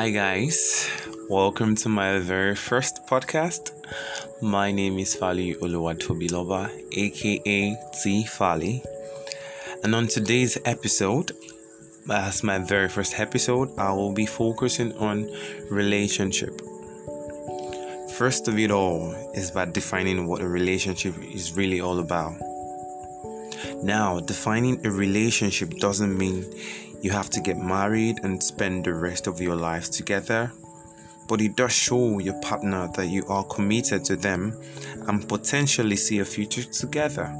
Hi, guys. Welcome to my very first podcast. My name is Fali Oluwatobiloba, aka T Fali. And on today's episode, as my very first episode, I will be focusing on relationship. First of it all is by defining what a relationship is really all about. Now, defining a relationship doesn't mean you have to get married and spend the rest of your life together, but it does show your partner that you are committed to them and potentially see a future together.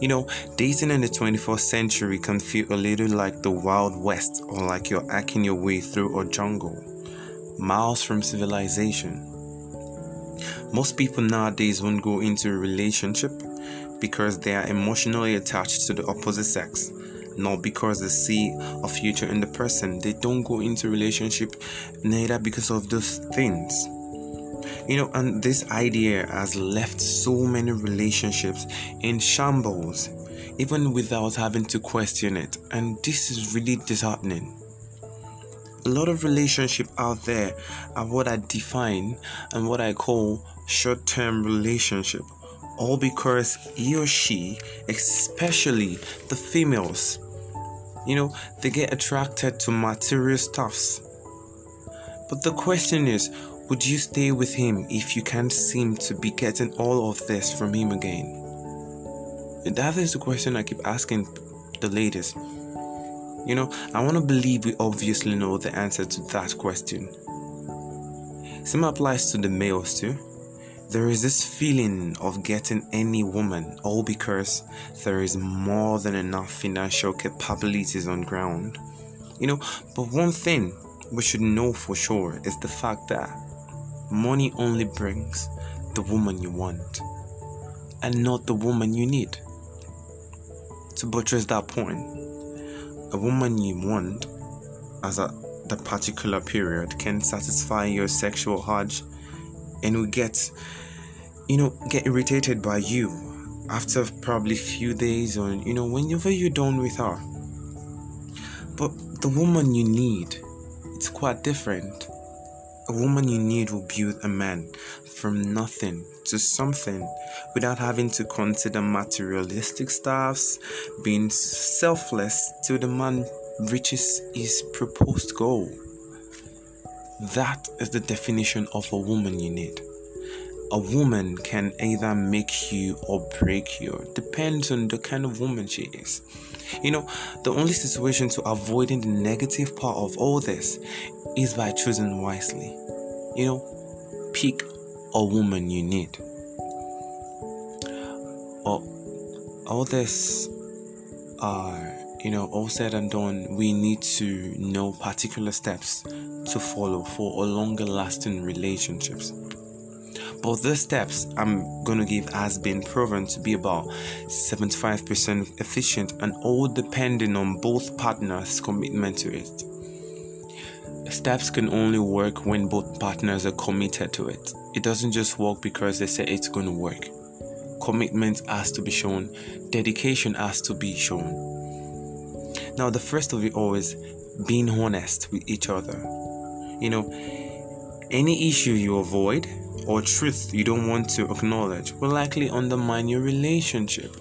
You know, dating in the 21st century can feel a little like the Wild West or like you're hacking your way through a jungle, miles from civilization. Most people nowadays won't go into a relationship because they are emotionally attached to the opposite sex not because they see a future in the person. They don't go into relationship neither because of those things. You know and this idea has left so many relationships in shambles even without having to question it. And this is really disheartening. A lot of relationship out there are what i define and what i call short-term relationship all because he or she especially the females you know, they get attracted to material stuffs. But the question is, would you stay with him if you can't seem to be getting all of this from him again? That is the question I keep asking the ladies. You know, I want to believe we obviously know the answer to that question. Same applies to the males too. There is this feeling of getting any woman all because there is more than enough financial capabilities on ground. You know, but one thing we should know for sure is the fact that money only brings the woman you want and not the woman you need. To buttress that point, a woman you want as a the particular period can satisfy your sexual urge and will get you know get irritated by you after probably few days or you know whenever you're done with her. But the woman you need it's quite different. A woman you need will build a man from nothing to something without having to consider materialistic stuffs being selfless till the man reaches his proposed goal. That is the definition of a woman you need. A woman can either make you or break you, depends on the kind of woman she is. You know, the only situation to avoiding the negative part of all this is by choosing wisely. You know, pick a woman you need. All, all this are you know, all said and done, we need to know particular steps to follow for a longer lasting relationships. But the steps I'm gonna give has been proven to be about 75% efficient and all depending on both partners' commitment to it. Steps can only work when both partners are committed to it. It doesn't just work because they say it's gonna work. Commitment has to be shown, dedication has to be shown now, the first of it all is being honest with each other. You know, any issue you avoid or truth you don't want to acknowledge will likely undermine your relationship.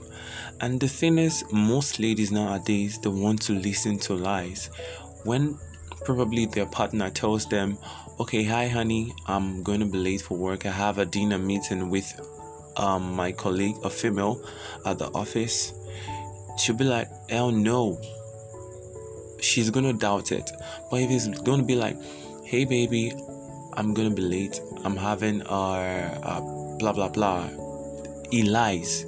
And the thing is, most ladies nowadays they want to listen to lies when probably their partner tells them, "Okay, hi, honey, I'm to be late for work. I have a dinner meeting with um, my colleague, a female, at the office." She'll be like, "Hell no, she's gonna doubt it. But if it's gonna be like, hey baby, I'm gonna be late. I'm having a, a uh, blah blah blah. He lies.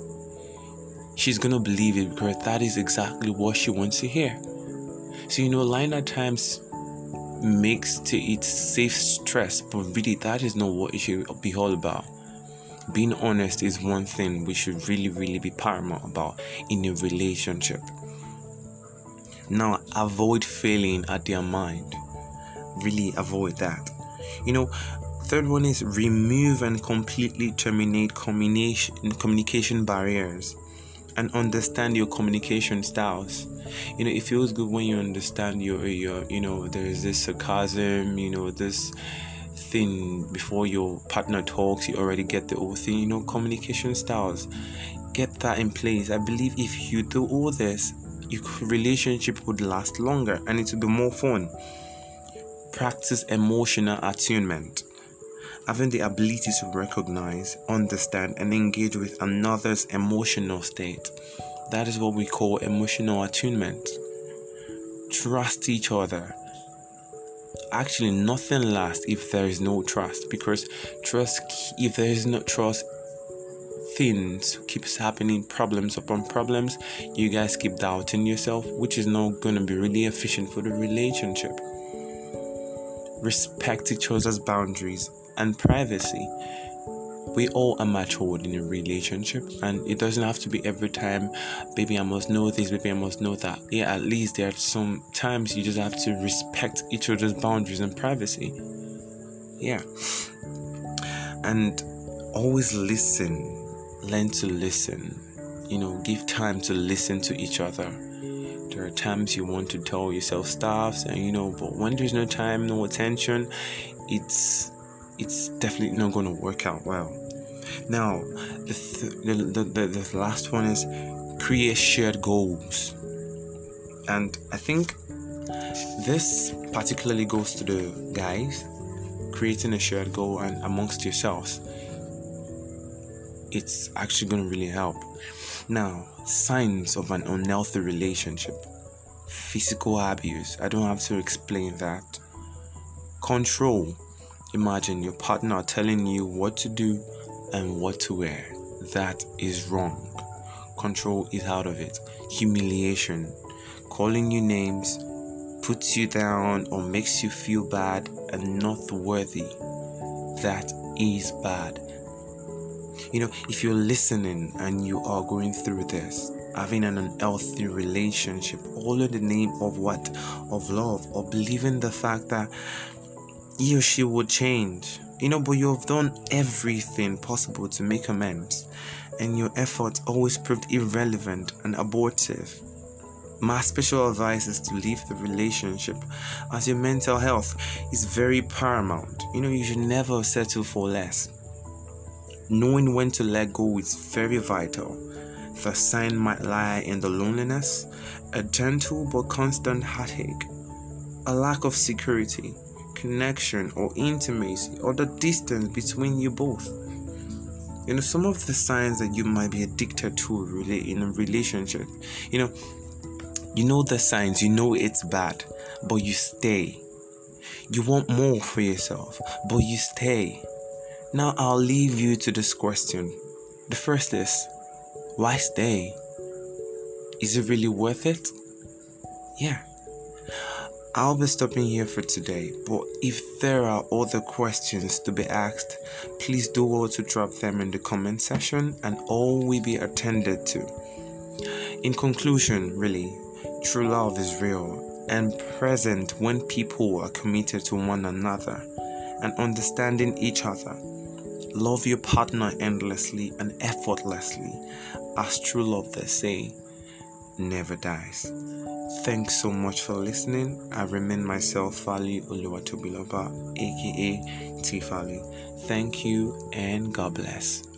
She's gonna believe it because that is exactly what she wants to hear. So you know, lying at times makes to it safe stress, but really that is not what it should be all about. Being honest is one thing we should really, really be paramount about in a relationship. Now, avoid failing at their mind. Really avoid that. You know, third one is remove and completely terminate communication communication barriers. and understand your communication styles. You know, it feels good when you understand your your you know there's this sarcasm, you know this thing before your partner talks, you already get the whole thing. You know, communication styles. Get that in place. I believe if you do all this, your relationship would last longer and it would be more fun. Practice emotional attunement having the ability to recognize, understand, and engage with another's emotional state. That is what we call emotional attunement. Trust each other. Actually, nothing lasts if there is no trust because trust, if there is no trust, things keeps happening problems upon problems you guys keep doubting yourself which is not going to be really efficient for the relationship respect each other's boundaries and privacy. We all are matured in a relationship, and it doesn't have to be every time, baby, I must know this, baby, I must know that. Yeah, at least there are some times you just have to respect each other's boundaries and privacy. Yeah. And always listen, learn to listen, you know, give time to listen to each other there are times you want to tell yourself stuff and you know but when there's no time no attention it's it's definitely not going to work out well. Now, the, th- the, the, the last one is create shared goals. And I think this particularly goes to the guys creating a shared goal and amongst yourselves. It's actually going to really help. Now, signs of an unhealthy relationship physical abuse. I don't have to explain that. Control Imagine your partner telling you what to do and what to wear. That is wrong. Control is out of it. Humiliation, calling you names, puts you down or makes you feel bad and not worthy. That is bad. You know, if you're listening and you are going through this, having an unhealthy relationship, all in the name of what? Of love, or believing the fact that he or she would change. You know, but you have done everything possible to make amends, and your efforts always proved irrelevant and abortive. My special advice is to leave the relationship as your mental health is very paramount. You know, you should never settle for less. Knowing when to let go is very vital. The sign might lie in the loneliness, a gentle but constant heartache, a lack of security, connection or intimacy or the distance between you both. You know, some of the signs that you might be addicted to really in a relationship, you know, you know the signs, you know it's bad, but you stay. You want more for yourself, but you stay. Now I'll leave you to this question. The first is why stay? Is it really worth it? Yeah. I'll be stopping here for today, but if there are other questions to be asked, please do well to drop them in the comment section and all will be attended to. In conclusion, really, true love is real and present when people are committed to one another and understanding each other. Love your partner endlessly and effortlessly, as true love they say never dies. Thanks so much for listening. I remain myself, Fali Oluwatobiloba, aka T Tifali. Thank you and God bless.